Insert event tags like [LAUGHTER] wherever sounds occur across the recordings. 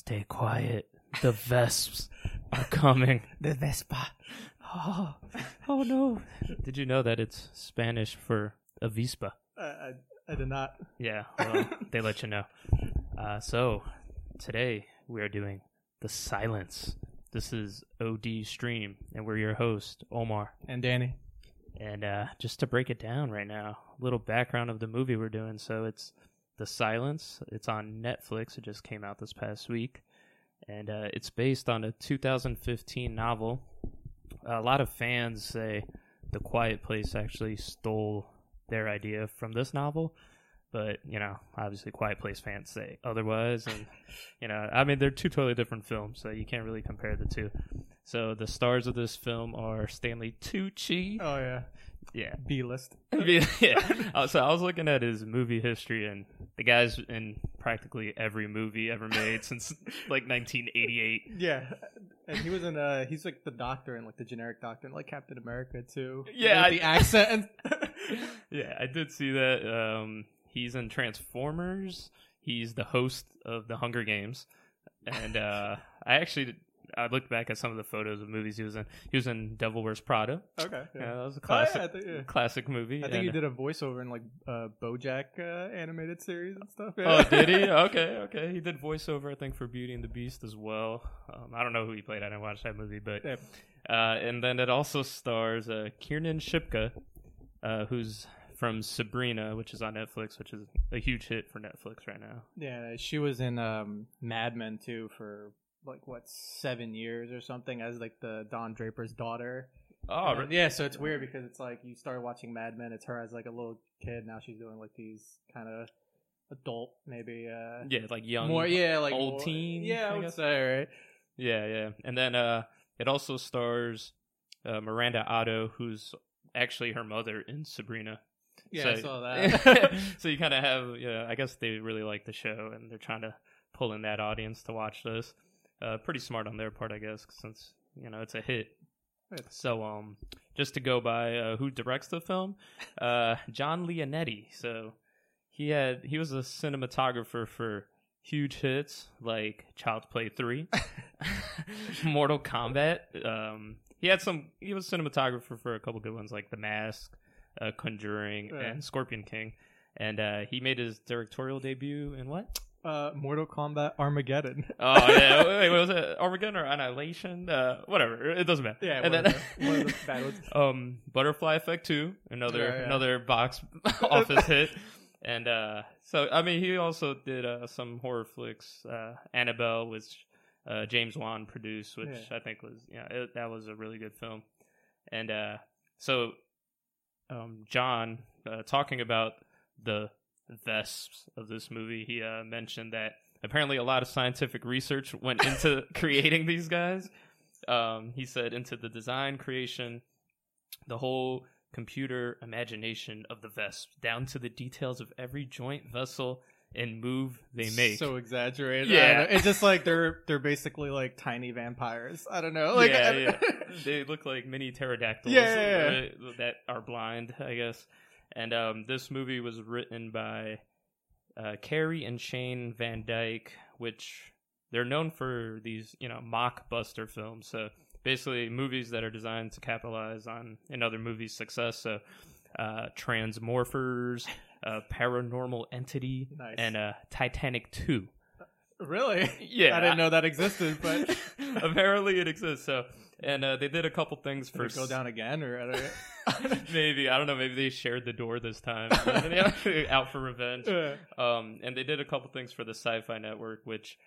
Stay quiet. The Vesps are coming. [LAUGHS] The Vespa. Oh, oh no. Did you know that it's Spanish for avispa? I, I, I did not. Yeah, well, [LAUGHS] they let you know. Uh, so, today we are doing The Silence. This is OD Stream, and we're your host, Omar. And Danny. And uh, just to break it down right now, a little background of the movie we're doing. So, it's The Silence. It's on Netflix. It just came out this past week. And uh, it's based on a 2015 novel. A lot of fans say The Quiet Place actually stole their idea from this novel. But, you know, obviously Quiet Place fans say otherwise. And, you know, I mean, they're two totally different films, so you can't really compare the two. So the stars of this film are Stanley Tucci. Oh, yeah. Yeah. [LAUGHS] B list. [LAUGHS] yeah. Uh, So I was looking at his movie history, and the guy's in practically every movie ever made since like 1988. [LAUGHS] Yeah. And he was in, uh, he's like the doctor and like the generic doctor in like Captain America too. Yeah, I- the accent. Yeah, I did see that. Um, he's in Transformers. He's the host of the Hunger Games, and uh, I actually I looked back at some of the photos of movies he was in. He was in Devil Wears Prada. okay. Yeah, Yeah. that was a Oh, classic yeah, think, yeah. classic movie. I think and- he did a voiceover in like uh, BoJack uh, animated series and stuff. Oh, did he? [LAUGHS] Okay, okay. He did voiceover, I think, for Beauty and the Beast as well. Um, I don't know who he played. I didn't watch that movie, but uh, and then it also stars uh, Kiernan Shipka, uh, who's from Sabrina, which is on Netflix, which is a huge hit for Netflix right now. Yeah, she was in um, Mad Men too for like what seven years or something as like the Don Draper's daughter. Oh, And, yeah, so it's weird because it's like you start watching Mad Men, it's her as like a little kid. Now she's doing like these kind of adult, maybe uh, yeah, like young, more yeah, like old more- teen, Yeah, I, I would say right. Yeah, yeah. And then uh, it also stars uh, Miranda Otto, who's actually her mother in Sabrina. Yeah, so, I saw that. [LAUGHS] [LAUGHS] so you kind of have, yeah. I guess they really like the show, and they're trying to pull in that audience to watch this. Uh, pretty smart on their part, I guess, since you know it's a hit. So, um, just to go by uh, who directs the film, uh, John Leonetti. So he had he was a cinematographer for huge hits like Child's Play Three, [LAUGHS] Mortal Kombat. Um, he had some. He was a cinematographer for a couple good ones like The Mask, uh, Conjuring, Yeah. and Scorpion King. And uh, he made his directorial debut in what? Uh, Mortal Kombat Armageddon. [LAUGHS] Oh yeah, [LAUGHS] wait, what was it? Armageddon or Annihilation? Uh, whatever, it doesn't matter. Yeah, and one then [LAUGHS] one of the bad ones. um, Butterfly Effect Two, another Yeah, yeah. another box office hit. And uh, so I mean, he also did uh, some horror flicks. Uh, Annabelle, which uh, James Wan produced, which Yeah. I think was yeah, it, that was a really good film. And uh, so, um, John uh, talking about the vesps of this movie, he uh, mentioned that apparently a lot of scientific research went into [LAUGHS] creating these guys. Um, he said into the design, creation, the whole computer imagination of the vesp, down to the details of every joint, vessel, and move they make. so exaggerated. Yeah. I don't know. it's just like they're they're basically like tiny vampires. I don't know. Like, yeah, [LAUGHS] yeah. they look like mini pterodactyls Yeah, yeah, uh, that are blind, I guess. And um, this movie was written by uh, Carey and Shane Van Dyke, which they're known for these, you know, mockbuster films. So basically, movies that are designed to capitalize on another movie's success. So uh, Transmorphers, uh, Paranormal Entity, Nice. and uh, Titanic Two. really? Yeah, I didn't know that existed, but [LAUGHS] apparently it exists. So, and uh, they did a couple things Did for it go down again or I don't [LAUGHS] [LAUGHS] maybe I don't know. Maybe they shared the door this time, [LAUGHS] out for revenge. know. Um, and they did a couple things for the Sci-Fi Network, which,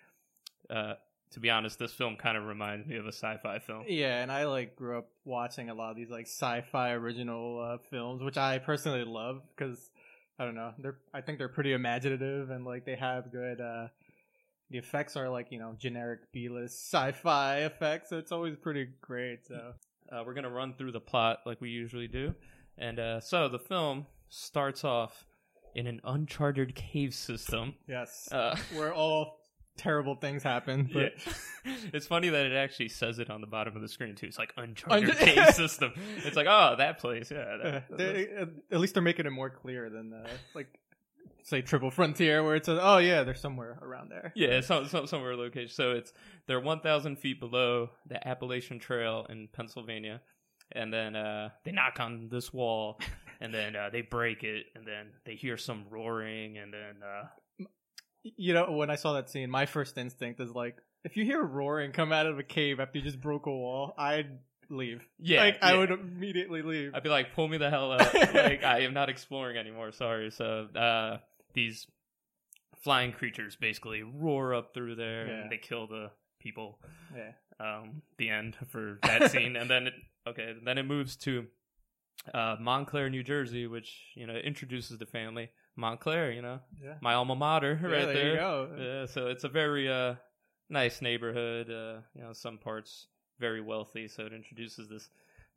uh, to be honest, this film kind of reminds me of a sci-fi film. yeah, and I like grew up watching a lot of these like sci-fi original uh, films, which I personally love because I don't know, they're I think they're pretty imaginative and like they have good. uh The effects are like you know generic B-list sci-fi [LAUGHS] effects, so it's always pretty great. So Uh, we're gonna run through the plot like we usually do, and uh, so the film starts off in an uncharted cave system. yes, Uh, [LAUGHS] where all terrible things happen. Yeah. [LAUGHS] It's funny that it actually says it on the bottom of the screen too. It's like uncharted Unch- cave system. It's like, oh, that place, yeah. That, they, at least they're making it more clear than uh, like say Triple Frontier, where it says, "Oh yeah, they're somewhere around there." Yeah, some, some somewhere location. So it's they're one thousand feet below the Appalachian Trail in Pennsylvania, and then uh, they knock on this wall, [LAUGHS] and then uh, they break it, and then they hear some roaring, and then uh, You know, when I saw that scene, my first instinct is like, if you hear roaring come out of a cave after you just broke a wall, I'd leave. yeah, like I would immediately leave. I'd be like, pull me the hell out. [LAUGHS] like, I am not exploring anymore. Sorry. So, uh, these flying creatures basically roar up through there Yeah. and they kill the people. yeah. Um, the end for that [LAUGHS] scene. and then, it, okay, then it moves to, uh, Montclair, New Jersey, which, you know, introduces the family. Montclair, you know, Yeah. my alma mater Yeah, right there there. you go. Yeah, so it's a very uh, nice neighborhood. Uh, you know, some parts very wealthy, so it introduces this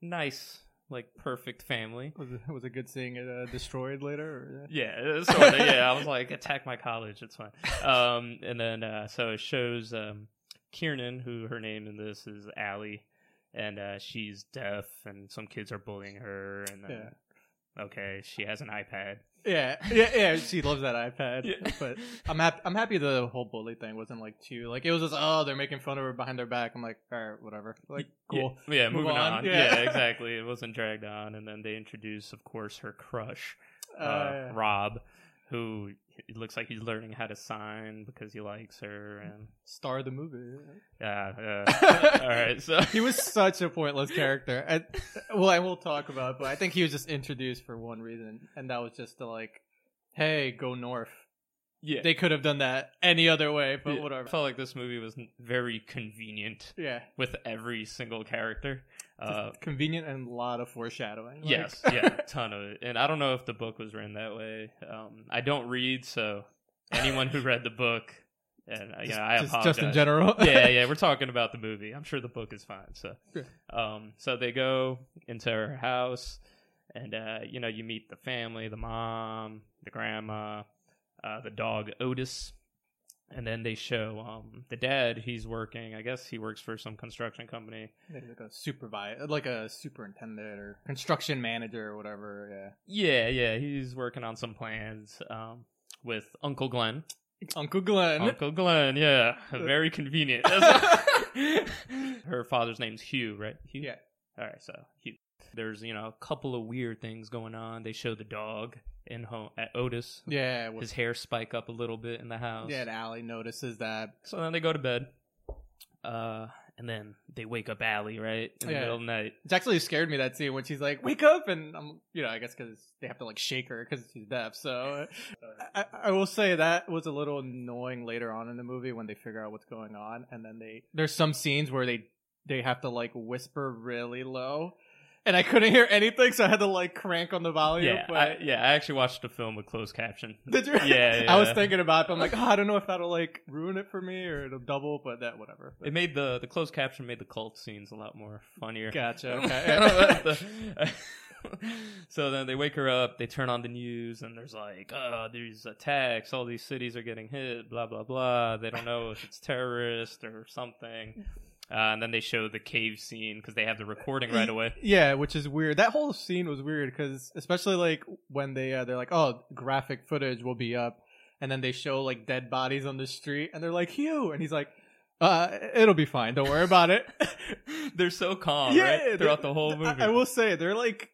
nice, like perfect family. Was it, was it good seeing it uh, destroyed later? Or, Yeah, sort of. yeah, I was like, [LAUGHS] attack my college. It's fine. Um, and then uh, so it shows um, Kiernan, who her name in this is Allie, and uh, she's deaf, and some kids are bullying her, and then. Yeah. Okay, she has an iPad. Yeah, yeah, yeah. She loves that iPad. Yeah. But I'm happy. I'm happy the whole bully thing wasn't like too like it was just oh they're making fun of her behind their back. I'm like all right whatever like cool. Yeah, yeah moving on. on. Yeah. Yeah. [LAUGHS] exactly. It wasn't dragged on, and then they introduce, of course, her crush, uh, Uh, Rob, who it looks like he's learning how to sign because he likes her, and star of the movie. yeah, uh, [LAUGHS] all right. So he was such a pointless character. And, well, I will talk about, it, but I think he was just introduced for one reason, and that was just to like, hey, go north. yeah, They could have done that any other way, but yeah. whatever. I felt like this movie was very convenient Yeah, with every single character. Uh, convenient and a lot of foreshadowing. like- yes, yeah, [LAUGHS] ton of it. And I don't know if the book was written that way. Um, I don't read, so anyone who read the book, and uh, just, yeah, I just, apologize. just in general. yeah, yeah, [LAUGHS] we're talking about the movie. I'm sure the book is fine. So, um, so they go into her house, and uh, you know, you meet the family, the mom, the grandma, uh, the dog Otis, and then they show um the dad. He's working. I guess he works for some construction company. Maybe like a supervisor, like a superintendent or construction manager or whatever. Yeah. Yeah, yeah, he's working on some plans um with Uncle Glenn. Uncle Glenn. Uncle Glenn, yeah, [LAUGHS] very convenient. [LAUGHS] [LAUGHS] Her father's name's Hugh, right? Hugh. Yeah. All right, so Hugh. There's you know a couple of weird things going on. They show the dog in home at Otis. Yeah. His hair spike up a little bit in the house. yeah. And Allie notices that. So then they go to bed. Uh, and then they wake up Allie right in the middle of the night. It's actually scared me that scene when she's like, "Wake up!" and I'm, you know, I guess because they have to like shake her because she's deaf. So I, I will say that was a little annoying later on in the movie when they figure out what's going on, and then they there's some scenes where they they have to like whisper really low, and I couldn't hear anything, so I had to like crank on the volume. Yeah, but I, yeah. I actually watched the film with closed caption. Did you? Yeah, [LAUGHS] yeah. I was thinking about it. But I'm like, oh, I don't know if that'll like ruin it for me or it'll double, but that whatever. It made the the closed caption made the cult scenes a lot more funnier. Gotcha. [LAUGHS] Okay. [LAUGHS] so then they wake her up. They turn on the news, and there's like, oh, there's attacks. All these cities are getting hit. Blah blah blah. They don't know if it's terrorist or something. Uh, and then they show the cave scene because they have the recording right away. Yeah, which is weird. That whole scene was weird because, especially like when they uh, they're like, "Oh, graphic footage will be up," and then they show like dead bodies on the street, and they're like, "Hugh," and he's like, "Uh, it'll be fine. Don't worry about it." [LAUGHS] They're so calm, yeah, right? Throughout the whole I- movie. I, will say they're like.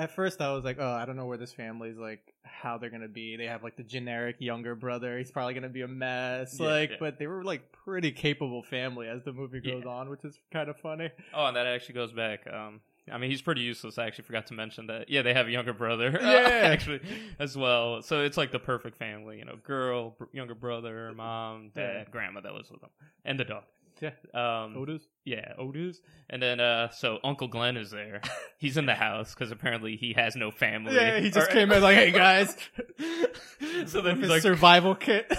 At first, I was like, "Oh, I don't know where this family's like, how they're gonna be." They have like the generic younger brother. He's probably gonna be a mess. Yeah, like, yeah. but they were like pretty capable family as the movie goes Yeah. on, which is kind of funny. Oh, and that actually goes back. Um, I mean, he's pretty useless. I actually forgot to mention that. Yeah, they have a younger brother. [LAUGHS] Yeah. actually, as well. So it's like the perfect family. You know, girl, br- younger brother, mom, dad, grandma that lives with them, and the dog. [LAUGHS] Yeah. Um, Otis. yeah, Otis. And then, uh, so Uncle Glenn is there. [LAUGHS] He's in the house because apparently he has no family. Yeah, he just Or- came in like, "Hey guys." [LAUGHS] so then he's like, survival kit.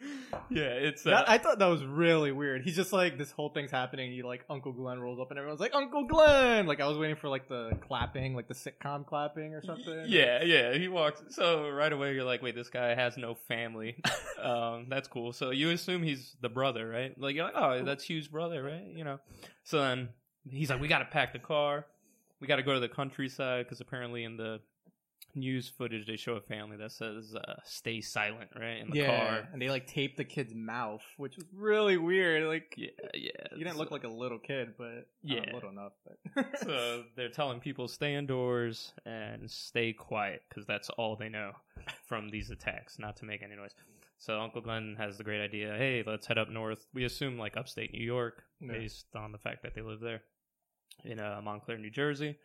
[LAUGHS] yeah, it's. Uh, That- I thought that was really weird. He's just like this whole thing's happening. He like Uncle Glenn rolls up and everyone's like Uncle Glenn. Like I was waiting for like the clapping, like the sitcom clapping or something. Yeah, yeah. He walks. So right away, you're like, wait, this guy has no family. [LAUGHS] um, that's cool. So you assume he's the brother, right? Like you're like, oh, that's Hugh's brother, right? You know. So then he's like, we got to pack the car. We got to go to the countryside because apparently in the news footage they show a family that says uh, "Stay silent," right in the yeah, car. and they like tape the kid's mouth, which was really weird. Like, Yeah, yeah. you didn't look like a little kid, but yeah, Yeah. little enough. But [LAUGHS] so they're telling people stay indoors and stay quiet because that's all they know from these attacks, not to make any noise. So Uncle Glenn has the great idea. Hey, let's head up north. We assume like upstate New York, Yeah. based on the fact that they live there in uh, Montclair, New Jersey.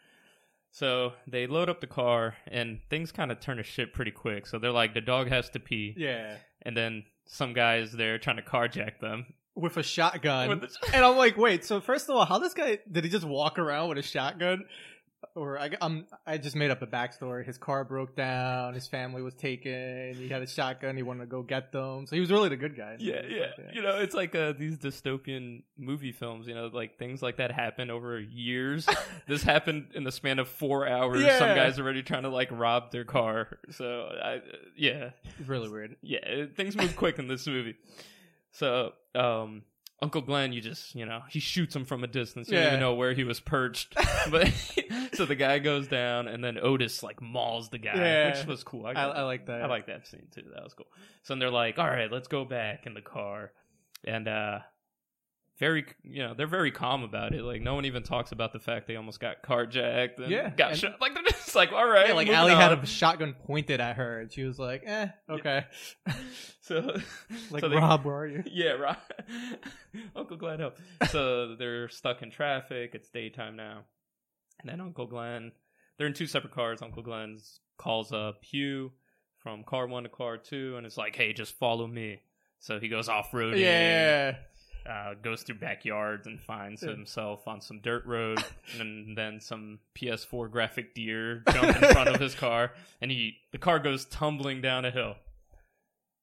So they load up the car, and things kind of turn to shit pretty quick. So they're like, the dog has to pee, yeah, and then some guys there trying to carjack them. with a shotgun. With and I'm like, wait. So first of all, how this guy did he just walk around with a shotgun? Or I, I'm, I just made up a backstory. His car broke down. His family was taken. He had a shotgun. He wanted to go get them. So he was really the good guy. Yeah, yeah. You know, it's like uh, these dystopian movie films. You know, like things like that happen over years. [LAUGHS] this happened in the span of four hours. Some guys are already trying to like rob their car. So, I, uh, yeah, It's really weird. yeah. Things move quick in this movie. So, um, Uncle Glenn, you just you know he shoots him from a distance. You don't even know where he was perched. [LAUGHS] but [LAUGHS] so the guy goes down, and then Otis like mauls the guy, Yeah. which was cool. I, I like that. I like that scene too. That was cool. So then they're like, "All right, let's go back in the car," and uh, very, you know, they're very calm about it. Like no one even talks about the fact they almost got carjacked and Yeah, got and- shot. Like they're like, "All right." Yeah, like Allie had a shotgun pointed at her, and she was like, "Eh, okay." [LAUGHS] so [LAUGHS] Like so they- Rob, where are you? [LAUGHS] yeah, Rob, Uncle Glenn help. So they're stuck in traffic. It's daytime now. And then Uncle Glenn, they're in two separate cars. Uncle Glenn's calls up Hugh from car one to car two, and it's like, hey, just follow me. So he goes off roading, Yeah, uh, goes through backyards and finds himself on some dirt road, [LAUGHS] and then some PS4 graphic deer jump in front of his car, and he the car goes tumbling down a hill,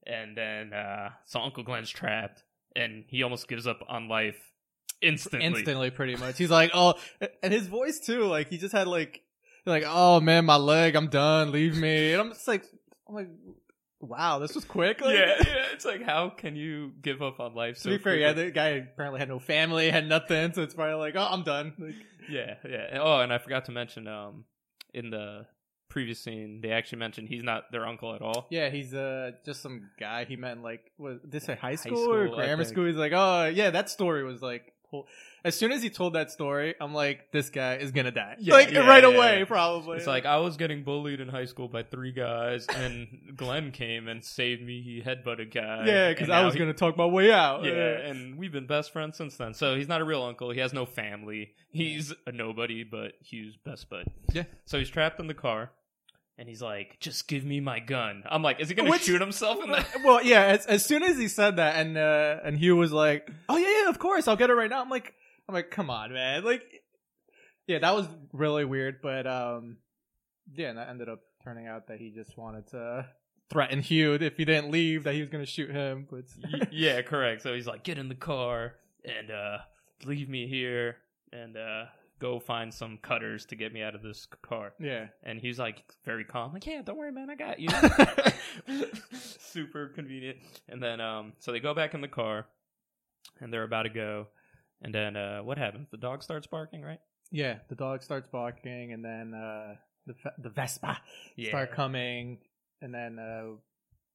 and then uh, so Uncle Glenn's trapped, and he almost gives up on life instantly. instantly, pretty much. He's like, "Oh," and his voice too. Like he just had like, like, "Oh man, my leg, I'm done. Leave me." And I'm just like, I'm like, "Wow, this was quick." Like, Yeah, yeah, it's like how can you give up on life? To so be fair, yeah, the guy apparently had no family, had nothing, so it's probably like, "Oh, I'm done." Like, Yeah, yeah. Oh, and I forgot to mention, um, in the previous scene, they actually mentioned he's not their uncle at all. yeah, he's uh just some guy he met in like was this a high High school, or grammar school? He's like, "Oh, yeah, that story was like." As soon as he told that story, I'm like, this guy is gonna die. Yeah, like yeah, right yeah, away, probably. It's like I was getting bullied in high school by three guys, and Glenn came and saved me. He headbutted guy. yeah, because I was he- gonna talk my way out. Yeah, and we've been best friends since then. So he's not a real uncle. He has no family. He's a nobody, but Hugh's best bud. Yeah. So he's trapped in the car, and he's like, "Just give me my gun." I'm like, "Is he gonna Which- shoot himself in the?" [LAUGHS] well, yeah. As, as soon as he said that, and uh, and Hugh was like, "Oh yeah, yeah, of course, I'll get it right now." I'm like, I'm like, come on, man. Like, yeah, that was really weird, but um, yeah, and that ended up turning out that he just wanted to threaten Hugh if he didn't leave, that he was gonna shoot him. But [LAUGHS] yeah, correct. So he's like, "Get in the car and uh, leave me here, and uh, go find some cutters to get me out of this car." yeah, And he's like very calm, like, "Yeah, don't worry, man, I got you." [LAUGHS] Super convenient. And then, um, so they go back in the car, and they're about to go. And then, uh, what happens? The dog starts barking, right? yeah. The dog starts barking, and then uh, the the Vespa Yeah. start coming, and then uh,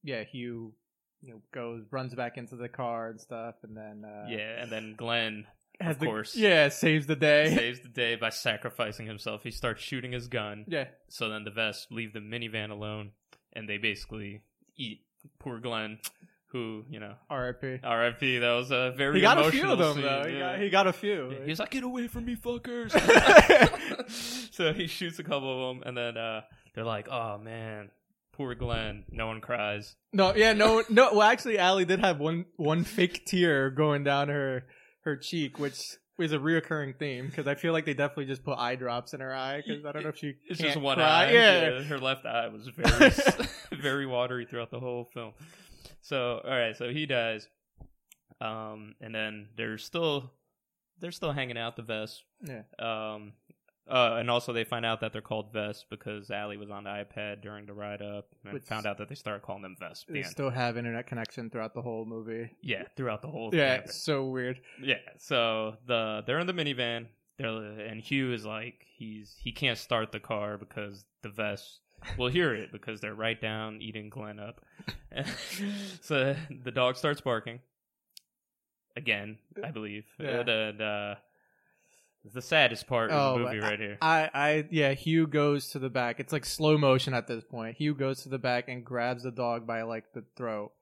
yeah, Hugh. You know, goes runs back into the car and stuff, and then uh, Yeah, and then Glenn of the- course. yeah, saves the day. saves the day by sacrificing himself. He starts shooting his gun. Yeah, So then the Vesps leave the minivan alone, and they basically eat poor Glenn, who you know, R.I.P. R.I.P. That was a very He got a few of them scene, though. He yeah. got, he got a few. Yeah, He's like, "Get away from me, fuckers!" [LAUGHS] [LAUGHS] so he shoots a couple of them, and then uh, they're like, "Oh man, poor Glenn." No one cries. no, yeah, no, no. Well, actually, Allie did have one one fake tear going down her her cheek, which is a reoccurring theme because I feel like they definitely just put eye drops in her eye because I don't know if she It's just one cry. eye. Yeah. her left eye was [LAUGHS] very, [LAUGHS] very watery throughout the whole film. So, all right, so he dies, um, and then they're still they're still hanging out the vesp. yeah, Um, uh, and also they find out that they're called vesps because Allie was on the iPad during the ride up and Which- found out that they started calling them vesps. They still have internet connection throughout the whole movie. yeah, throughout the whole Yeah, thing. it's so weird. Yeah, so the they're in the minivan. They're, and Hugh is like he's he can't start the car because the vesp will hear it because they're right down eating Glenn up. [LAUGHS] so the dog starts barking again, I believe. Yeah. The, the the saddest part Oh, of the movie but right here. I, I, yeah, Hugh goes to the back. It's like slow motion at this point. Hugh goes to the back and grabs the dog by like the throat.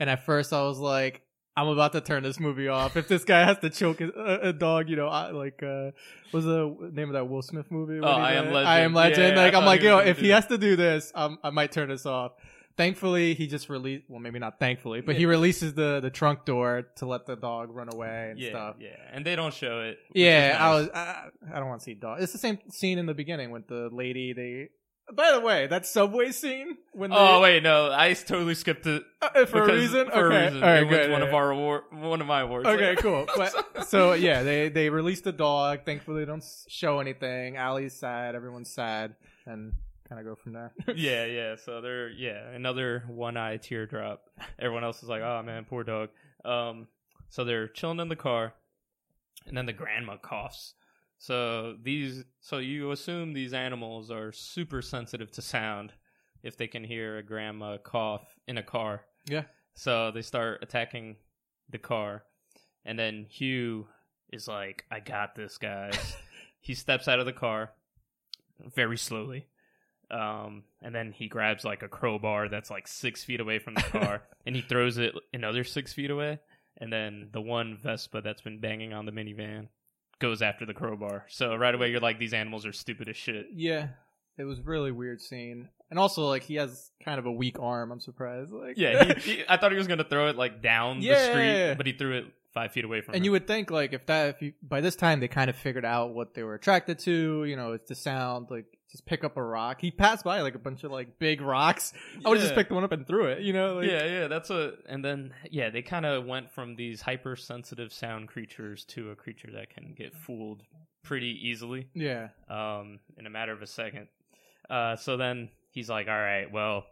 And at first, I was like, I'm about to turn this movie off. If this guy has to choke a, a dog, you know, I, like, uh, was the name of that Will Smith movie? Oh, I Am? Legend. I am legend. Like, I'm like, yo, if he has to do this, um, I might turn this off. Thankfully, he just released. Well, maybe not thankfully, but he releases the the trunk door to let the dog run away and yeah, stuff. yeah, and they don't show it. Yeah, I was. I, I don't want to see dog. It's the same scene in the beginning with the lady. They. By the way, that subway scene when they, Oh wait, no, I totally skipped it uh, for a reason. For okay, a reason, all right, it good. one yeah, of our award, one of my awards. Okay, Like- cool. [LAUGHS] But, so yeah, they they released the dog. Thankfully, they don't show anything. Allie's sad. Everyone's sad, and kind of go from there. [LAUGHS] yeah, yeah. So they're yeah, another one eye teardrop. Everyone else is like, oh man, poor dog. Um, so they're chilling in the car, and then the grandma coughs. So these, so you assume these animals are super sensitive to sound if they can hear a grandma cough in a car. Yeah. So they start attacking the car, and then Hugh is like, "I got this, guys." [LAUGHS] he steps out of the car very slowly, um, and then he grabs like a crowbar that's like six feet away from the [LAUGHS] car, and he throws it another six feet away. And then the one Vespa that's been banging on the minivan goes after the crowbar. So right away, you're like, these animals are stupid as shit. yeah, it was really weird scene, and also like he has kind of a weak arm. I'm surprised. Like Yeah, he, he, I thought he was gonna throw it like down the Yeah. street, but he threw it five feet away from. And you would think like if that if you by this time they kind of figured out what they were attracted to, you know, it's the sound, like just pick up a rock. He passed by like a bunch of like big rocks. I would have just Yeah. picked one up and threw it, you know? Like, yeah, yeah, that's a. And then yeah, they kind of went from these hypersensitive sound creatures to a creature that can get fooled pretty easily, Yeah. um, in a matter of a second. Uh, so then he's like, "All right, well,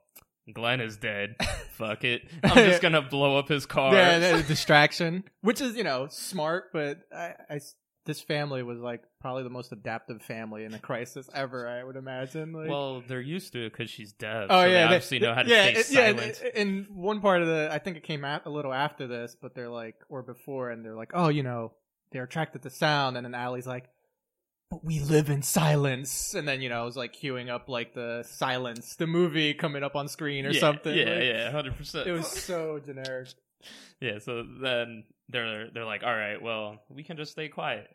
Glenn is dead. [LAUGHS] Fuck it. I'm just gonna blow up his car." Yeah, [LAUGHS] distraction, which is, you know, smart, but I, I this family was like probably the most adaptive family in a crisis ever, I would imagine. Like, well, they're used to it because she's deaf. Oh so yeah, they they- obviously know how to yeah, stay it- yeah, silent. it- In one part of the, I think it came out a little after this, but they're like, or before, and they're like, oh, you know, they're attracted to sound, and then Allie's like, but we live in silence, and then you know, it was like queuing up like the silence, the movie coming up on screen or yeah, something. Yeah, like, yeah, hundred percent. It was so generic. [LAUGHS] Yeah, so then they're they're like, all right, well, we can just stay quiet.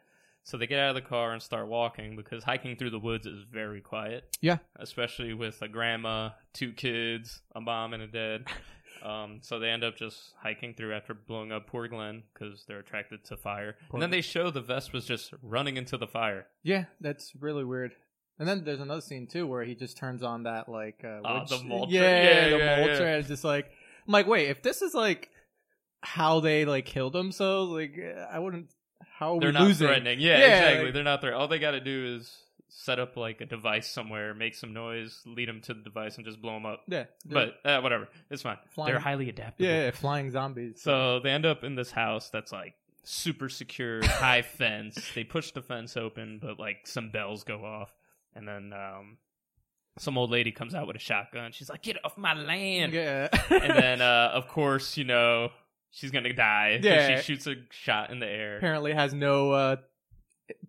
So they get out of the car and start walking because hiking through the woods is very quiet. Yeah. especially with a grandma, two kids, a mom, and a dad. [LAUGHS] Um, so they end up just hiking through after blowing up poor Glenn because they're attracted to fire. Poor and then they show the vest was just running into the fire. Yeah, that's really weird. And then there's another scene too where he just turns on that like uh, wood the mulcher. Yeah, Yeah, the yeah, mulcher, yeah. and it's just like I'm like, wait, if this is like how they like killed themselves, like I wouldn't. How are They're not losing? threatening. Yeah, Yeah, exactly. like- they're not there. All they got to do is set up like a device somewhere, make some noise, lead them to the device, and just blow them up. Yeah, But uh, whatever, it's fine. Flying- They're highly adaptable. yeah, yeah, flying zombies. So they end up in this house that's like super secure, [LAUGHS] high fence. They push the fence open, but like some bells go off, and then um, some old lady comes out with a shotgun. She's like, "Get off my land!" yeah, and then, [LAUGHS] uh, of course, you know she's gonna die. Yeah. she shoots a shot in the air. apparently has no uh,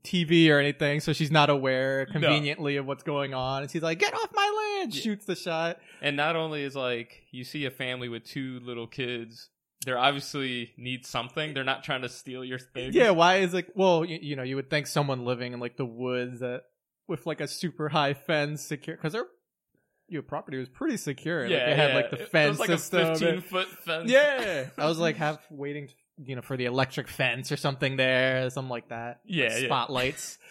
TV or anything, so she's not aware conveniently of what's going on. And she's like, "Get off my land!" Yeah. Shoots the shot. And not only is like you see a family with two little kids. They're obviously need something. They're not trying to steal your things. Yeah, why is it? Well, you, you know, you would think someone living in like the woods that with like a super high fence secure because their your property was pretty secure. like, they had like the It- it fence was like system. a fifteen foot fence. yeah, I was like [LAUGHS] half waiting, to, you know, for the electric fence or something there, something like that. Yeah, Like yeah. spotlights. [LAUGHS]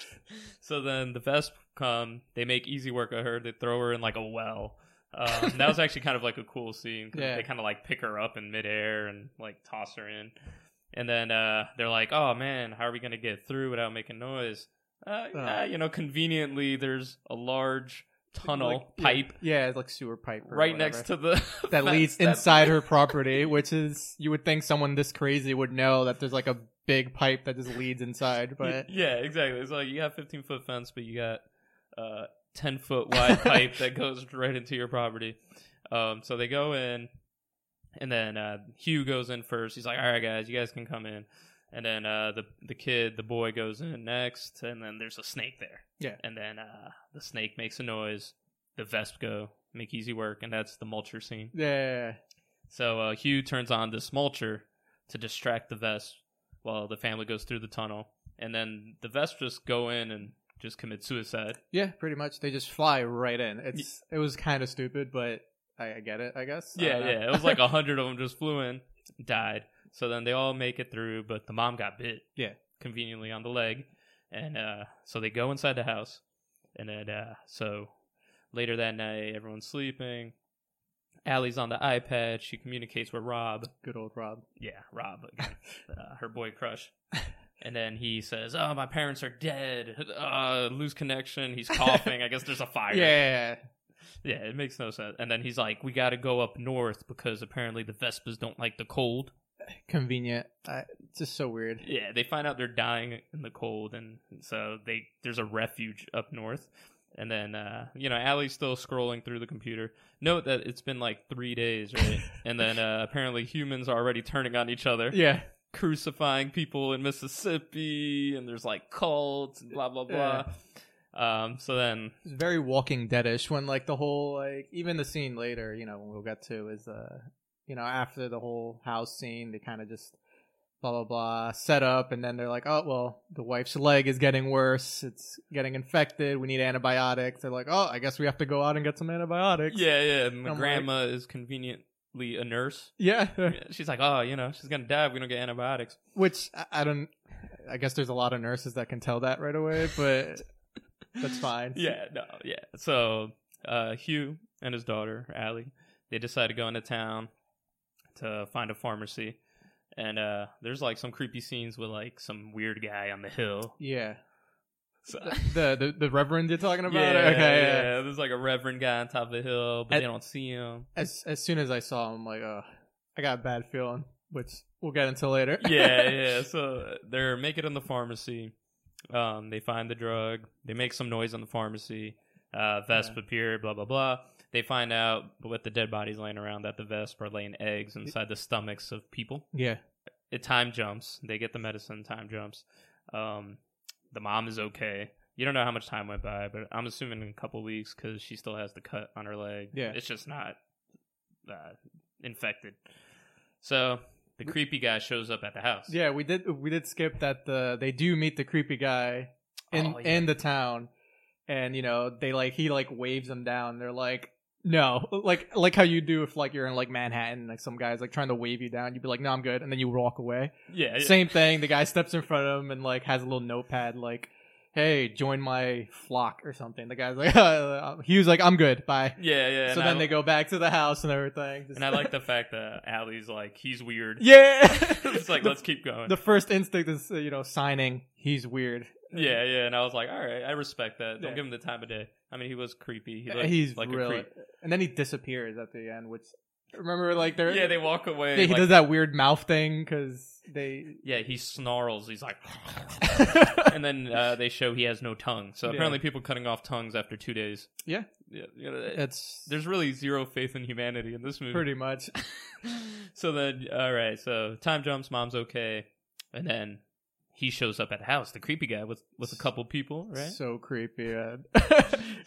So then the Vesp come. They make easy work of her. They throw her in like a well. Um, that was actually kind of like a cool scene. 'cause Yeah. They kind of like pick her up in midair and like toss her in. And then uh, they're like, "Oh man, how are we gonna get through without making noise?" Uh, yeah, you know, conveniently there's a large tunnel Like, pipe Yeah, it's like sewer pipe right whatever. next to the [LAUGHS] that leads that- inside her [LAUGHS] property, which is you would think someone this crazy would know that there's like a big pipe that just leads inside, but yeah, exactly. It's like you got 15 foot fence, but you got uh, ten foot wide [LAUGHS] pipe that goes right into your property. Um, so they go in, and then uh, Hugh goes in first. He's like, "All right, guys, you guys can come in." And then uh, the the kid, the boy, goes in next, and then there's a snake there. Yeah. And then uh, the snake makes a noise. The Vesp go make easy work, and that's the mulcher scene. Yeah. So uh, Hugh turns on this mulcher to distract the Vesp while the family goes through the tunnel, and then the Vesp just go in and just commit suicide. Yeah, pretty much. They just fly right in. It's it was kind of stupid, but I, I get it. I guess. Yeah, don't yeah. It was like a [LAUGHS] hundred of them just flew in, died. So then they all make it through, but the mom got bit. Yeah. Conveniently on the leg. And uh, so they go inside the house. And then, uh, so later that night, everyone's sleeping. Allie's on the iPad. She communicates with Rob. Good old Rob. Yeah, Rob, again, [LAUGHS] uh, her boy crush. And then he says, "Oh, my parents are dead. Uh, lose connection. He's coughing. I guess there's a [LAUGHS] fire." Yeah. Yeah, it makes no sense. And then he's like, "We got to go up north because apparently the Vespas don't like the cold." Convenient. I, it's just so weird. Yeah, they find out they're dying in the cold, and so they there's a refuge up north. And then uh, you know, Allie's still scrolling through the computer. Note that it's been like three days, right? [LAUGHS] and then uh, apparently humans are already turning on each other, Yeah. crucifying people in Mississippi, and there's like cults and blah blah blah. Um, so then It's very Walking Deadish when like the whole like even the scene later, you know, when we'll get to is uh you know, after the whole house scene, they kind of just blah blah blah set up and then they're like, "Oh, well, the wife's leg is getting worse. It's getting infected. We need antibiotics." They're like, "Oh, I guess we have to go out and get some antibiotics." yeah, yeah, and the I'm like- grandma is conveniently a nurse. Yeah. Yeah, She's like, oh, you know, she's gonna die if we don't get antibiotics. Which I, I don't I guess there's a lot of nurses that can tell that right away, but [LAUGHS] that's fine. Yeah, no, yeah. So uh, Hugh and his daughter Allie, they decide to go into town to find a pharmacy, and uh, there's like some creepy scenes with like some weird guy on the hill. Yeah. So, The the the reverend you're talking about? yeah, okay, yeah, yeah. There's like a reverend guy on top of the hill, but they don't see him. as as soon as I saw him, I'm like, oh, I got a bad feeling, which we'll get into later. yeah, yeah. [LAUGHS] So they're making it in the pharmacy. Um, they find the drug. They make some noise in the pharmacy. Uh, Vesp Yeah. appear. Blah blah blah. They find out with the dead bodies laying around that the Vesp are laying eggs inside the stomachs of people. yeah, It time jumps. They get the medicine. Time jumps. Um, the mom is okay. You don't know how much time went by, but I'm assuming in a couple weeks because she still has the cut on her leg. Yeah. it's just not uh, infected. So the creepy guy shows up at the house. yeah. We did we did skip that. The they do meet the creepy guy in Oh, yeah. in the town, and you know they like he like waves them down. They're like. No, like like how you do if like you're in like Manhattan, like some guy's like trying to wave you down, you'd be like, "No, I'm good," and then you walk away. Yeah, yeah. Same thing. The guy steps in front of him and like has a little notepad, like, "Hey, join my flock" or something. The guy's like, [LAUGHS] he was like, "I'm good, bye." Yeah, yeah. so then I, they go back to the house and everything. And I like the fact that Allie's like, he's weird. yeah. [LAUGHS] it's like, the, let's keep going. the first instinct is uh, you know signing. He's weird. Yeah, yeah. And I was like, all right, I respect that. Don't Yeah. give him the time of day. I mean, he was creepy. He looked He's like a really, creep. and then he disappears at the end. Which remember like they're Yeah, they walk away. yeah, he like- does that weird mouth thing because they. yeah, he snarls. He's like, [LAUGHS] and then uh, they show he has no tongue. So Yeah. apparently, people cutting off tongues after two days. Yeah. yeah. You know, it's there's really zero faith in humanity in this movie. pretty much. [LAUGHS] so then, all right. So time jumps. Mom's okay, and then he shows up at the house. The creepy guy with with a couple people, right? So creepy. yeah. [LAUGHS]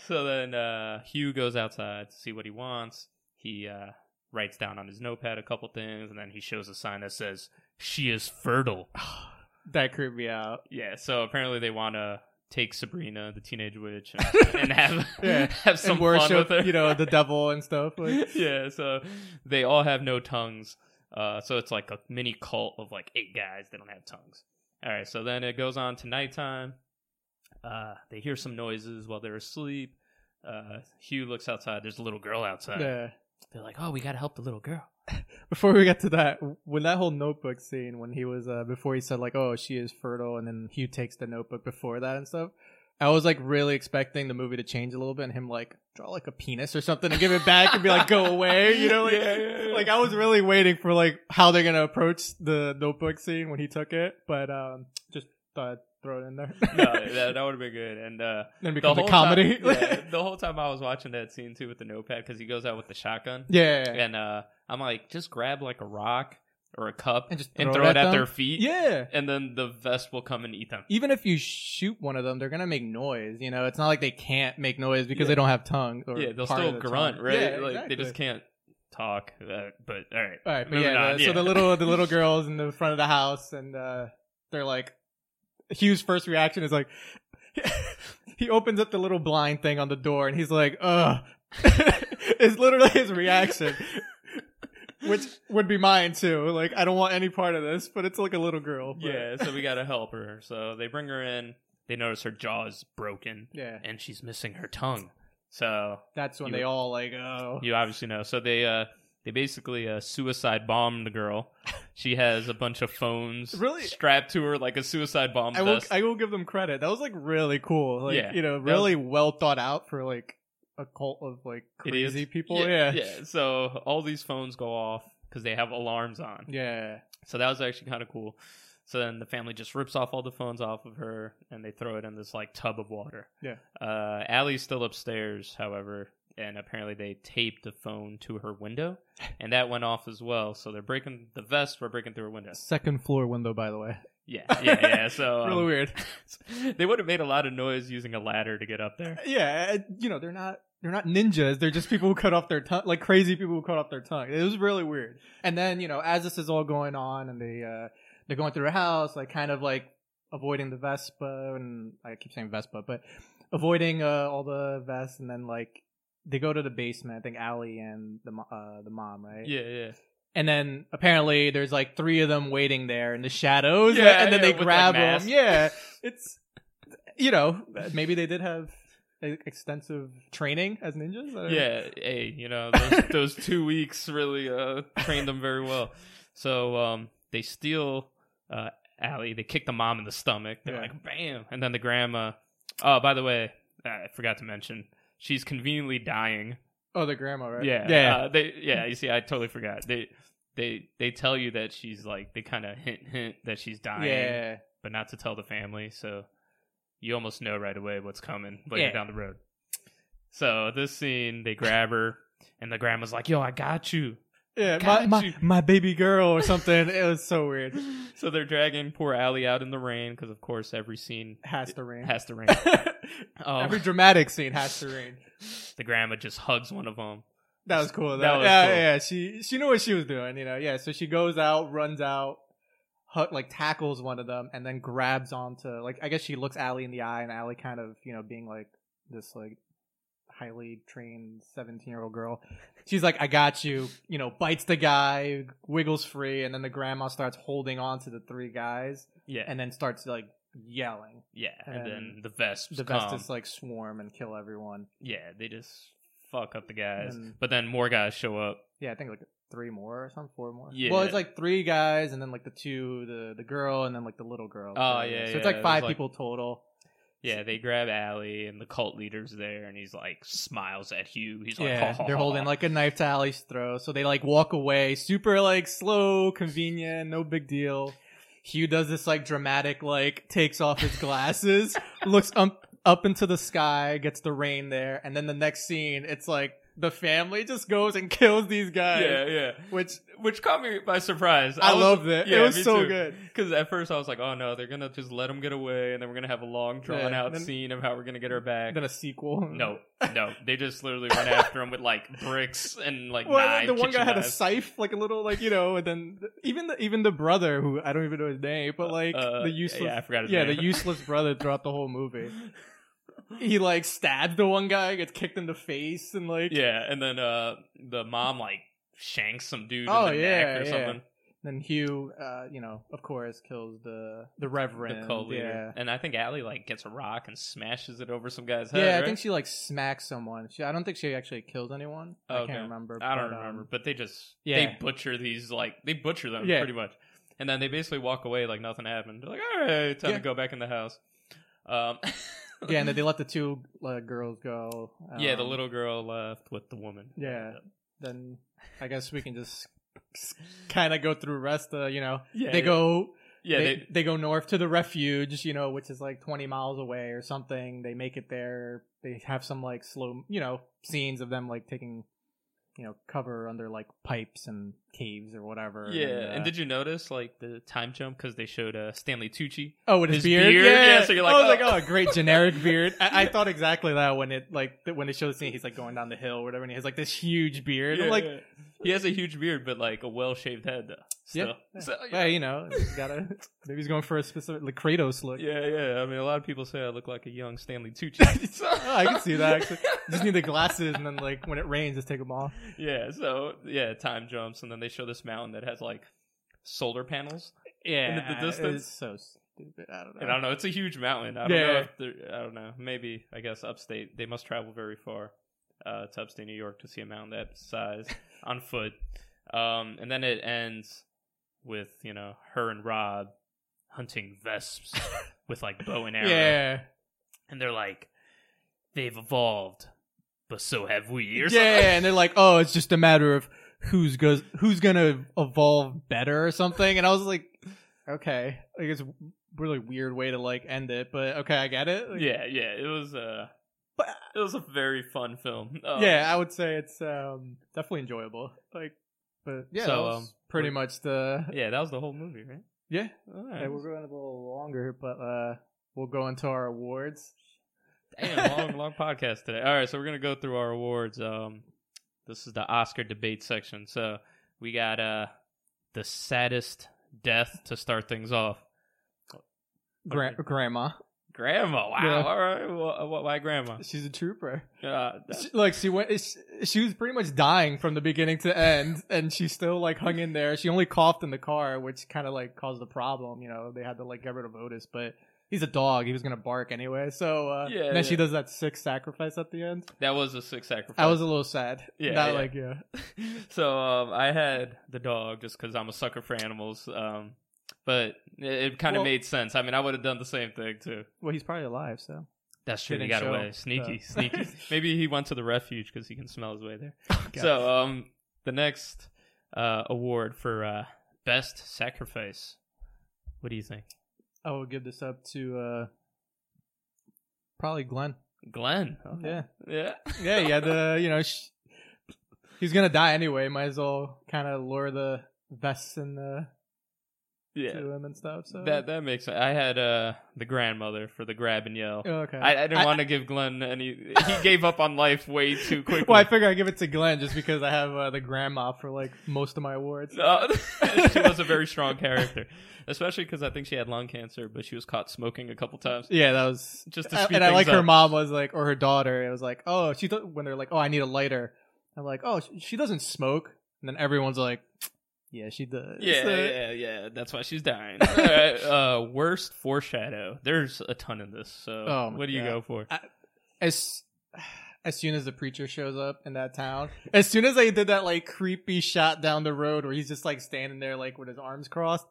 So then uh, Hugh goes outside to see what he wants. He uh, writes down on his notepad a couple things, and then he shows a sign that says "She is fertile." [SIGHS] that creeped me out. Yeah. So apparently they want to take Sabrina, the teenage witch, and, [LAUGHS] and have Yeah. [LAUGHS] have some and fun worship, with her. you know, the devil and stuff. Like, yeah. So they all have no tongues. Uh, so it's like a mini cult of like eight guys that don't have tongues. All right. So then it goes on to nighttime. Uh, they hear some noises while they're asleep. Uh, Hugh looks outside. There's a little girl outside. yeah. They're like, "Oh, we gotta help the little girl." [LAUGHS] Before we get to that, when that whole notebook scene, when he was uh, before he said like, "Oh, she is fertile," and then Hugh takes the notebook before that and stuff. I was like really expecting the movie to change a little bit and him like draw like a penis or something and give it back and be like, "Go [LAUGHS] away," you know? Like, Yeah, yeah, yeah. like I was really waiting for like how they're gonna approach the notebook scene when he took it, but um, just thought I'd throw it in there. no, [LAUGHS] that, that would have been good. And uh, then the becomes whole a comedy. time, yeah, [LAUGHS] the whole time I was watching that scene too with the notepad because he goes out with the shotgun, yeah, and uh, I'm like, just grab like a rock or a cup And just and throw throw it it at at their feet, yeah. and then the vesp will come and eat them. Even if you shoot one of them, they're gonna make noise. You know, it's not like they can't make noise because Yeah. they don't have tongue. Or Yeah, they'll still the grunt, tongue. right? Yeah, like exactly. they just can't talk. Uh, but all right, All right, but yeah, the- so the little the little [LAUGHS] girls in the front of the house, and uh, they're like, Hugh's first reaction is like, [LAUGHS] he opens up the little blind thing on the door, and he's like, "Ugh." [LAUGHS] it's literally his reaction, which would be mine too. Like, I don't want any part of this, but it's like a little girl. but- yeah. So we gotta help her. So they bring her in. They notice her jaw is broken yeah. and she's missing her tongue. So That's when You- they all like, oh, you obviously know. So they uh they basically uh, suicide bombed the girl. [LAUGHS] She has a bunch of phones Really? strapped to her like a suicide bomb I will vest. I will give them credit. That was like really cool. Like Yeah, you know, really well thought out for like a cult of like Idiots. crazy people. Yeah, Yeah. yeah. So all these phones go off because they have alarms on. Yeah. So that was actually kind of cool. So then the family just rips off all the phones off of her and they throw it in this like tub of water. Yeah. Uh, Allie's still upstairs, however, and apparently they taped the phone to her window, [LAUGHS] and that went off as well. So they're breaking the vesp. We're breaking through her window. Second floor window, by the way. Yeah, yeah, yeah. So [LAUGHS] um, really weird. [LAUGHS] they would have made a lot of noise using a ladder to get up there. Yeah, you know they're not they're not ninjas. They're just people who cut off their tongue, like crazy people who cut off their tongue. It was really weird. And then you know, as this is all going on, and they uh they're going through her house, like kind of like avoiding the Vespa, and I keep saying Vespa, but avoiding uh, all the vesps, and then like they go to the basement. I think Allie and the uh, the mom, right? Yeah, yeah. And then apparently there's like three of them waiting there in the shadows. Yeah, and then yeah, they with, like, grab them. Yeah, [LAUGHS] it's you know maybe they did have extensive training as ninjas. I. Yeah, hey, you know those, [LAUGHS] those two weeks really uh, trained them very well. So um, they steal uh, Allie. They kick the mom in the stomach. They're Yeah. like, bam, and then the grandma. Oh, by the way, I forgot to mention she's conveniently dying. Oh, the grandma, right? Yeah, yeah. Uh, they, yeah. You see, I totally forgot. They, they, they tell you that she's like they kind of hint, hint that she's dying, yeah. but not to tell the family. So you almost know right away what's coming later Yeah. down the road. So this scene, they grab her, and the grandma's like, "Yo, I got you." Yeah, my, my, my baby girl or something. it was so weird. [LAUGHS] So they're dragging poor Allie out in the rain because, of course, every scene Has to rain. has to rain. Um, [LAUGHS] Every dramatic scene has to rain. [LAUGHS] the grandma just hugs one of them. That was cool. That That, was yeah, cool. yeah. She she knew what she was doing. You know. Yeah. So she goes out, runs out, hu- like tackles one of them, and then grabs onto like I guess she looks Allie in the eye, and Allie kind of you know being like this like highly trained seventeen year old girl. She's like, "I got you." You know, bites the guy, wiggles free, and then the grandma starts holding on to the three guys, Yeah, and then starts like yelling. yeah, and, and then the vesps The come. Vestas like swarm and kill everyone. Yeah, they just fuck up the guys. And- but then more guys show up. Yeah, I think like three more or something, four more. Yeah. Well, it's like three guys, and then like the two, the the girl, and then like the little girl. Oh, yeah, So yeah, it's like it five like- people total. Yeah, they grab Allie and the cult leader's there, and he's like smiles at Hugh. He's like, Yeah, "Ha, ha, they're ha." holding like a knife to Allie's throat, so they like walk away, super like slow, convenient, no big deal. Hugh does this like dramatic, like takes off his glasses, [LAUGHS] looks up up into the sky, gets the rain there, and then the next scene, it's like the family just goes and kills these guys. yeah, yeah. Which Which caught me by surprise. I, was- loved it. yeah, it was so too. good. Because at first I was like, oh no, they're gonna just let them get away, and then we're gonna have a long drawn Yeah, out then- scene of how we're gonna get her back. Then a sequel. No, no, they just literally run after him with like bricks and like Well, knives. the one guy had a scythe, like a little, like you know, and then th- even the even the brother, who I don't even know his name, but like Uh, the useless, yeah, I forgot his yeah, name. the useless brother throughout the whole movie. [LAUGHS] [LAUGHS] He like stabs the one guy, gets kicked in the face, and like Yeah, and then uh the mom like shanks some dude Oh, in the yeah, neck or yeah. something. then Hugh, uh, you know, of course, kills the the Reverend. The cult leader. Yeah, And I think Allie like gets a rock and smashes it over some guy's head. yeah. I right? think she like smacks someone. She, I don't think she actually killed anyone. I can't remember. I don't but, um, remember, but they just yeah. they butcher these like they butcher them Yeah. pretty much, and then they basically walk away like nothing happened. They're like, all right, time Yeah. to go back in the house. Um, [LAUGHS] yeah, and then they let the two uh, girls go. yeah, the Um, little girl left with the woman. Yeah. then I guess we can just kind of go through rest. Uh, you know, yeah. they yeah. go Yeah, they, they- they go north to the refuge, you know, which is like 20 miles away or something. They make it there. They have some like slow, you know, scenes of them like taking, you know, cover under like pipes and caves or whatever. Yeah, uh, and did you notice like the time jump because they showed uh, Stanley Tucci? Oh, with his, His beard? beard? Yeah, Yeah, so you're like, I was oh. like, oh, a great generic [LAUGHS] beard. I, I thought exactly that when it like when they show the scene, he's like going down the hill or whatever, and he has like this huge beard. I'm like, he has a huge beard, but like a well shaved head though. yeah. So, yeah, you know, gotta [LAUGHS] maybe he's going for a specific like Kratos look. yeah, yeah. I mean, a lot of people say I look like a young Stanley Tucci. [LAUGHS] [LAUGHS] So- Oh, I can see that. Actually. Just need the glasses, and then like when it rains, just take them off. yeah, so yeah, time jumps, and then they show this mountain that has like solar panels. Yeah, in the distance. it's so stupid. I don't know. And I don't know, it's a huge mountain. I don't Yeah. know if they're, I don't know, maybe I guess upstate. They must travel very far uh, to upstate New York to see a mountain that size on foot. Um, and then it ends with you know her and Rob hunting vesps [LAUGHS] with like bow and arrow, Yeah, and they're like, they've evolved, but so have we. Yeah, and they're like, oh, it's just a matter of who's goes who's gonna evolve better or something. And I was like, okay, like it's a really weird way to like end it, but okay, I get it. Like. Yeah, yeah. It was uh, But- it was a very fun film. Um, yeah, I would say it's um definitely enjoyable. Like, but yeah, So, that was um, pretty much the yeah. That was the whole movie, right? yeah. All Okay, right. we're going a little longer, but uh, we'll go into our awards. Damn, long, [LAUGHS] long podcast today. All right, so we're gonna go through our awards. Um, this is the Oscar debate section. So we got uh the saddest death to start things off. Gra- grandma, Grandma. Wow. Yeah. All right. Well, wh- why grandma? she's a trooper. Uh, She- like she went, she, she was pretty much dying from the beginning to end, and she still like hung in there. She only coughed in the car, which kind of like caused the problem. You know, they had to like get rid of Otis, but he's a dog; he was gonna bark anyway. So uh, Yeah, and then she does that sick sacrifice at the end. that was a sick sacrifice. I was a little sad. Yeah, Not yeah. like yeah. [LAUGHS] so um, I had the dog just because I'm a sucker for animals. Um, but it, it kind of Well- made sense. I mean, I would have done the same thing too. Well, he's probably alive, so That's true. He got away. Sneaky, so. sneaky. [LAUGHS] Maybe he went to the refuge because he can smell his way there. [LAUGHS] So, um, the next uh, award for uh, best sacrifice. What do you think, I will give this up to uh, probably Glenn. Glenn? Okay. Yeah. yeah, [LAUGHS] Yeah, yeah. The you know sh- he's gonna die anyway. Might as well kind of lure the vesps and the yeah. to him and stuff. So That that makes sense. I had uh, the grandmother for the grab and yell. Oh, okay. I, I didn't want to give Glenn any. He gave up on life way too [LAUGHS] quickly. Well, I figure I give it to Glenn just because I have uh, the grandma for like most of my awards. Uh, [LAUGHS] she was a very strong character, especially because I think she had lung cancer, but she was caught smoking a couple times. Yeah, that was Just to I- and I like things her mom was like, or her daughter. It was like, oh, she th- when they're like, oh, I need a lighter. I'm like, oh, sh- she doesn't smoke. And then everyone's like, yeah, she does. Yeah, yeah, yeah. That's why she's dying. Right, [LAUGHS] uh, worst foreshadow. There's a ton in this. So, Oh what do you go for? as as soon as the preacher shows up in that town, as soon as they did that like creepy shot down the road where he's just like standing there like with his arms crossed,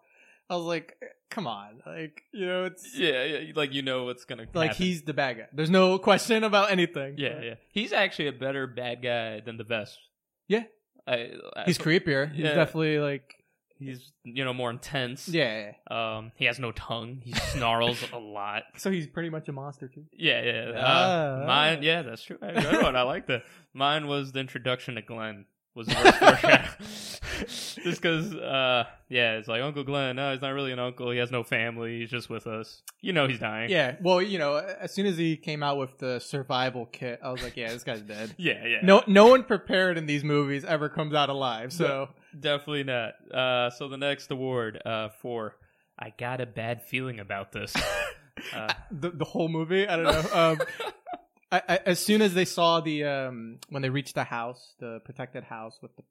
I was like, come on, like you know, it's Yeah, yeah. Like you know what's gonna like happen. he's the bad guy. There's no [LAUGHS] question about anything. Yeah, yeah. He's actually a better bad guy than the vesps. Yeah. I, I, He's creepier. He's Yeah. definitely like He's you know more intense. yeah. Um, he has no tongue. He [LAUGHS] snarls a lot. So he's pretty much a monster too. Yeah, yeah. Uh, Ah. mine, yeah, that's true. Hey, Good one. I like that. Mine was the introduction to Glenn. Was the worst [LAUGHS] just because, uh, yeah, it's like Uncle Glenn. No, he's not really an uncle. He has no family. He's just with us. You know, he's dying. Yeah. Well, you know, as soon as he came out with the survival kit, I was like, yeah, this guy's dead. [LAUGHS] yeah, yeah. No, no one prepared in these movies ever comes out alive. So definitely not. Uh, so the next award, uh, for I got a bad feeling about this. [LAUGHS] Uh, the the whole movie, I don't know. Um, I, I, as soon as they saw the um when they reached the house, the protected house with the,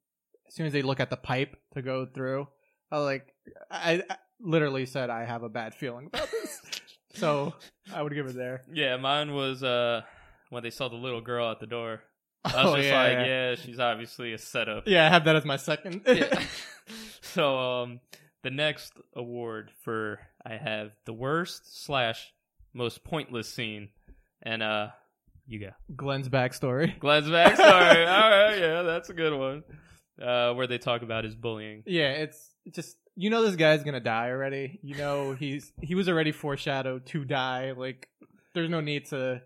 as soon as they look at the pipe to go through, I like, I, I literally said I have a bad feeling about this. [LAUGHS] so I would give it there. yeah, mine was uh, when they saw the little girl at the door. I was [LAUGHS] Oh, just yeah, like, yeah. yeah, she's obviously a setup. Yeah, I have that as my second. Yeah. [LAUGHS] so um the next award for I have the worst slash most pointless scene and uh you go. Glenn's backstory. [LAUGHS] Glenn's backstory. [LAUGHS] All right, yeah, that's a good one. Uh where they talk about his bullying. Yeah, it's it's just you know this guy's gonna die already. You know he's he was already foreshadowed to die. Like there's no need to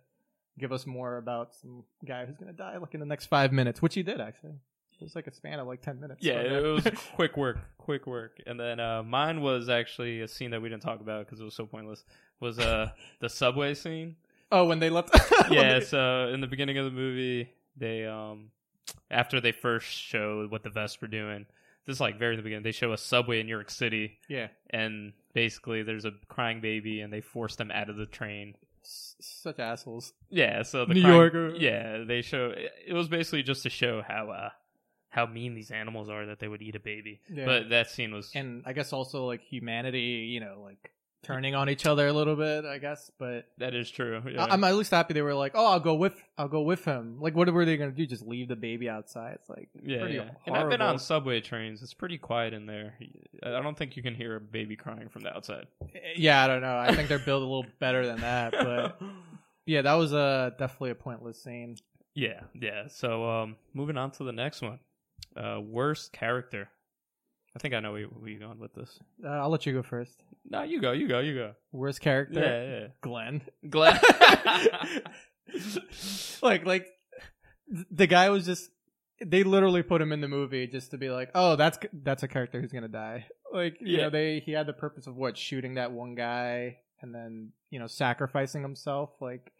give us more about some guy who's gonna die like in the next five minutes, which he did actually. It was like a span of like ten minutes. Yeah, it was [LAUGHS] quick work, quick work. And then uh, mine was actually a scene that we didn't talk about because it was so pointless. Was uh the subway scene? Oh, when they left. [LAUGHS] when yeah. they- So in the beginning of the movie, they um after they first show what the vesps were doing, this is like very in the beginning. They show a subway in New York City, yeah. and basically there's a crying baby, and they force them out of the train. S- Such assholes. Yeah, so the New crying- Yorker. Yeah, they show. It was basically just to show how uh how mean these animals are that they would eat a baby. Yeah. But that scene was and I guess also like humanity, you know, like turning on each other a little bit. I guess, but that is true. Yeah. I- I'm at least happy they were like, "Oh, I'll go with, I'll go with him." Like, what were they gonna do? Just leave the baby outside? It's like yeah, pretty yeah. And I've been on subway trains. It's pretty quiet in there. I don't think you can hear a baby crying from the outside. Yeah, I don't know. I think they're built a little better than that, but [LAUGHS] yeah, that was uh, definitely a pointless scene. yeah, yeah. So um, moving on to the next one. Uh, worst character. I think I know where, you're going with this. Uh, I'll let you go first. No, you go. You go. You go. Worst character, Yeah, yeah. Glenn. Glad. [LAUGHS] like, like the guy was just. They literally put him in the movie just to be like, "Oh, that's that's a character who's gonna die." Like, you Yeah. know, they he had the purpose of what shooting that one guy and then you know sacrificing himself. Like,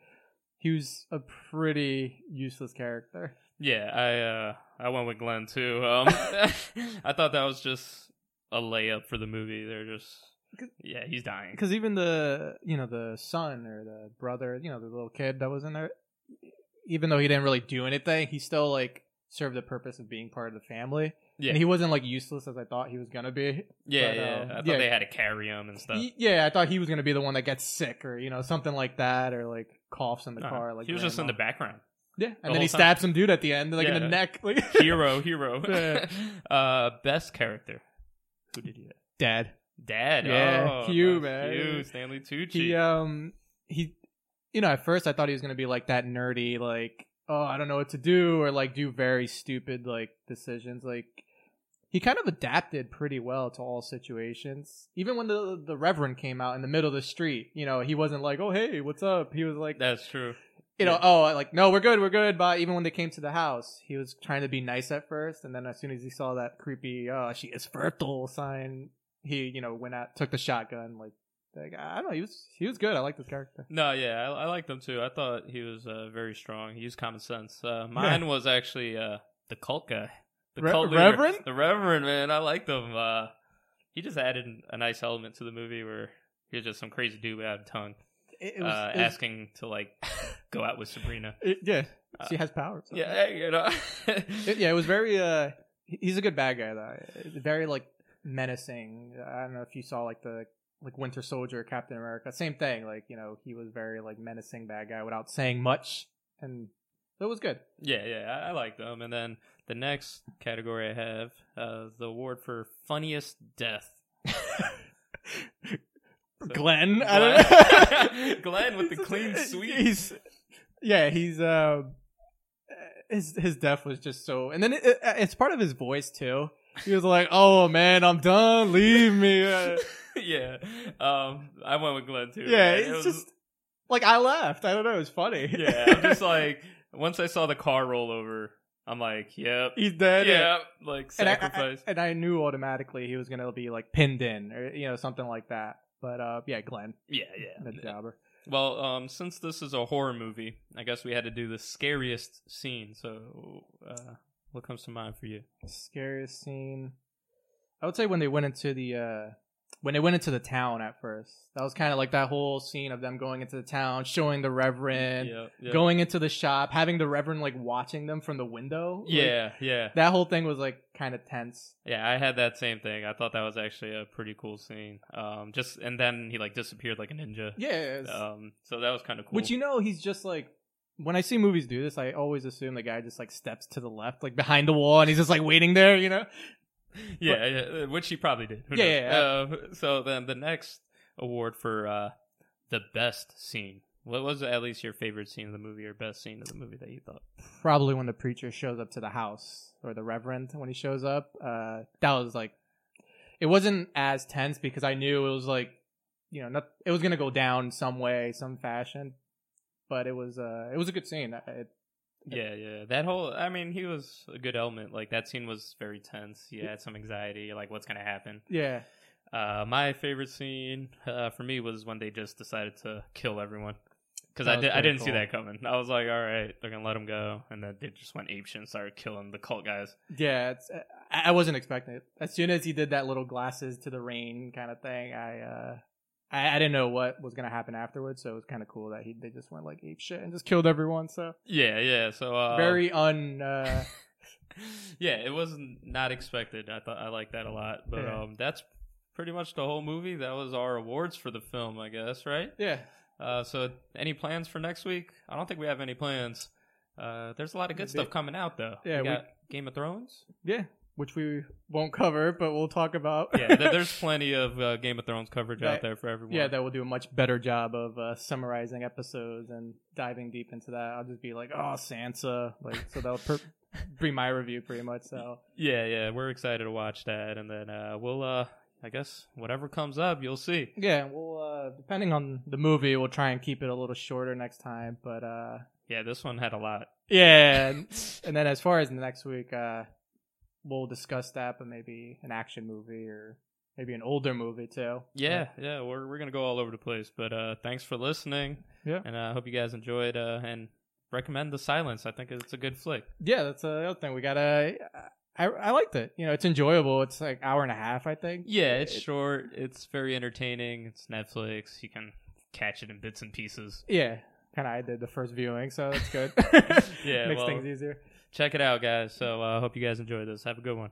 he was a pretty useless character. Yeah, I uh I went with Glenn too. Um [LAUGHS] [LAUGHS] I thought that was just a layup for the movie. They're just yeah, he's dying. because even the you know the son or the brother you know the little kid that was in there even though he didn't really do anything he still like served the purpose of being part of the family Yeah, and he wasn't like useless as i thought he was gonna be yeah, but, yeah. um, I thought yeah. they had to carry him and stuff. He- yeah i thought he was gonna be the one that gets sick or you know something like that or like coughs in the No, car like he was just in the background. Yeah the and then he time. stabs some dude at the end like in the neck [LAUGHS] like hero, hero. [LAUGHS] [LAUGHS] Uh best character. Who did he? have? dad Dad. Yeah, oh, Hugh, man. Hugh, Stanley Tucci. he um he you know at first i thought he was gonna be like that nerdy like oh i don't know what to do or like do very stupid like decisions like he kind of adapted pretty well to all situations even when the the reverend came out in the middle of the street you know he wasn't like oh hey what's up he was like That's true. You know yeah. oh like no we're good we're good but even when they came to the house he was trying to be nice at first and then as soon as he saw that creepy oh she is fertile sign he you know went out took the shotgun like like i don't know he was he was good i like this character No, yeah, I, I liked him too. I thought he was uh, very strong. He used common sense. Uh, mine was actually uh, the cult guy, the Re- cult leader. Reverend? the Reverend man. I liked him. Uh, he just added a nice element to the movie where he was just some crazy dude without a tongue, it, it was, uh, it was- asking to like [LAUGHS] go out with Sabrina. it- yeah Uh, she has powers Yeah, you know. [LAUGHS] It- yeah it was very uh he's a good bad guy though very like menacing i don't know if you saw like the like winter soldier captain america same thing like you know he was very like menacing bad guy without saying much and it was good Yeah, yeah, I, I like them. And then the next category I have uh, the award for funniest death. [LAUGHS] Glenn, I don't know. [LAUGHS] Glenn, with the clean sweep. He's yeah, he's uh, his his death was just so, and then it, it, it's part of his voice too. He was like, "Oh man, I'm done. Leave me." [LAUGHS] Uh, yeah, um, I went with Glenn too. yeah. It it's was- just like I laughed. I don't know. It's funny. yeah. I'm just [LAUGHS] like once I saw the car roll over, I'm like, yep, he's dead. yeah, like And I, I- sacrifice. and I knew automatically he was gonna be like pinned in or you know something like that. But uh, yeah, Glenn, yeah, yeah. the jobber. Well, um, since this is a horror movie, I guess we had to do the scariest scene. So, uh, what comes to mind for you? Scariest scene. I would say when they went into the uh when they went into the town at first. That was kind of like that whole scene of them going into the town, showing the reverend, yeah, yeah. going into the shop, having the reverend like watching them from the window. Like, yeah, yeah, that whole thing was like kind of tense. yeah. I had that same thing. I thought that was actually a pretty cool scene. Um, just and then he like disappeared like a ninja. Yeah. Um, so that was kind of cool. Which you know, he's just like when I see movies do this, I always assume the guy just like steps to the left, like behind the wall, and he's just like waiting there, you know. [LAUGHS] yeah, yeah, which he probably did. Who Yeah, yeah, Uh, so then the next award for uh, the best scene. What was at least your favorite scene of the movie or best scene of the movie that you thought? Probably when the preacher shows up to the house or the reverend when he shows up. Uh, that was like it wasn't as tense because I knew it was like, you know, not, it was gonna go down some way, some fashion. But it was, uh, it was a good scene. It, Yeah, yeah. That whole I mean, he was a good element. Like that scene was very tense. He had some anxiety, like what's gonna happen. yeah, Uh, my favorite scene uh, for me was when they just decided to kill everyone. Because I, did, I didn't see that coming. I was like, all right, they're gonna let him go, and then they just went apeshit and started killing the cult guys. yeah. It's, I, I wasn't expecting it. As soon as he did that little glasses to the rain kind of thing, I, uh, I, I didn't know what was gonna happen afterwards. So it was kind of cool that he they just went like ape shit and just killed everyone. So Yeah, yeah. So uh, very [LAUGHS] un. Uh, yeah, it was not expected. I thought I liked that a lot. But Yeah. um, that's pretty much the whole movie. That was our awards for the film, I guess, right? yeah, Uh, so any plans for next week? I don't think we have any plans. Uh, there's a lot of good stuff coming out though. Yeah, we we- Game of Thrones. yeah. Which we won't cover, but we'll talk about. Yeah, there- there's [LAUGHS] plenty of uh, Game of Thrones coverage out there for everyone. Yeah, that will do a much better job of uh, summarizing episodes and diving deep into that. I'll just be like, "Oh, Sansa," like so that'll per- [LAUGHS] be my review pretty much. So yeah, yeah. We're excited to watch that, and then uh, we'll, uh, I guess, whatever comes up, you'll see. yeah, we'll uh, depending on the movie, we'll try and keep it a little shorter next time. But uh, Yeah, this one had a lot. yeah, [LAUGHS] and, and then as far as the next week, uh, we'll discuss that, but maybe an action movie or maybe an older movie too. Yeah, yeah. We're we're gonna go all over the place, but uh, thanks for listening, Yeah. and I uh, hope you guys enjoyed uh, and recommend The Silence. I think it's a good flick. Yeah, that's the other thing. We gotta. I I liked it. You know, it's enjoyable. It's like hour and a half, I think. Yeah, it's It- short. It's very entertaining. It's Netflix. You can catch it in bits and pieces. Yeah, kind of. I did the first viewing, so that's good. [LAUGHS] [LAUGHS] Yeah, makes well- things easier. Check it out, guys. So I uh, hope you guys enjoy this. Have a good one.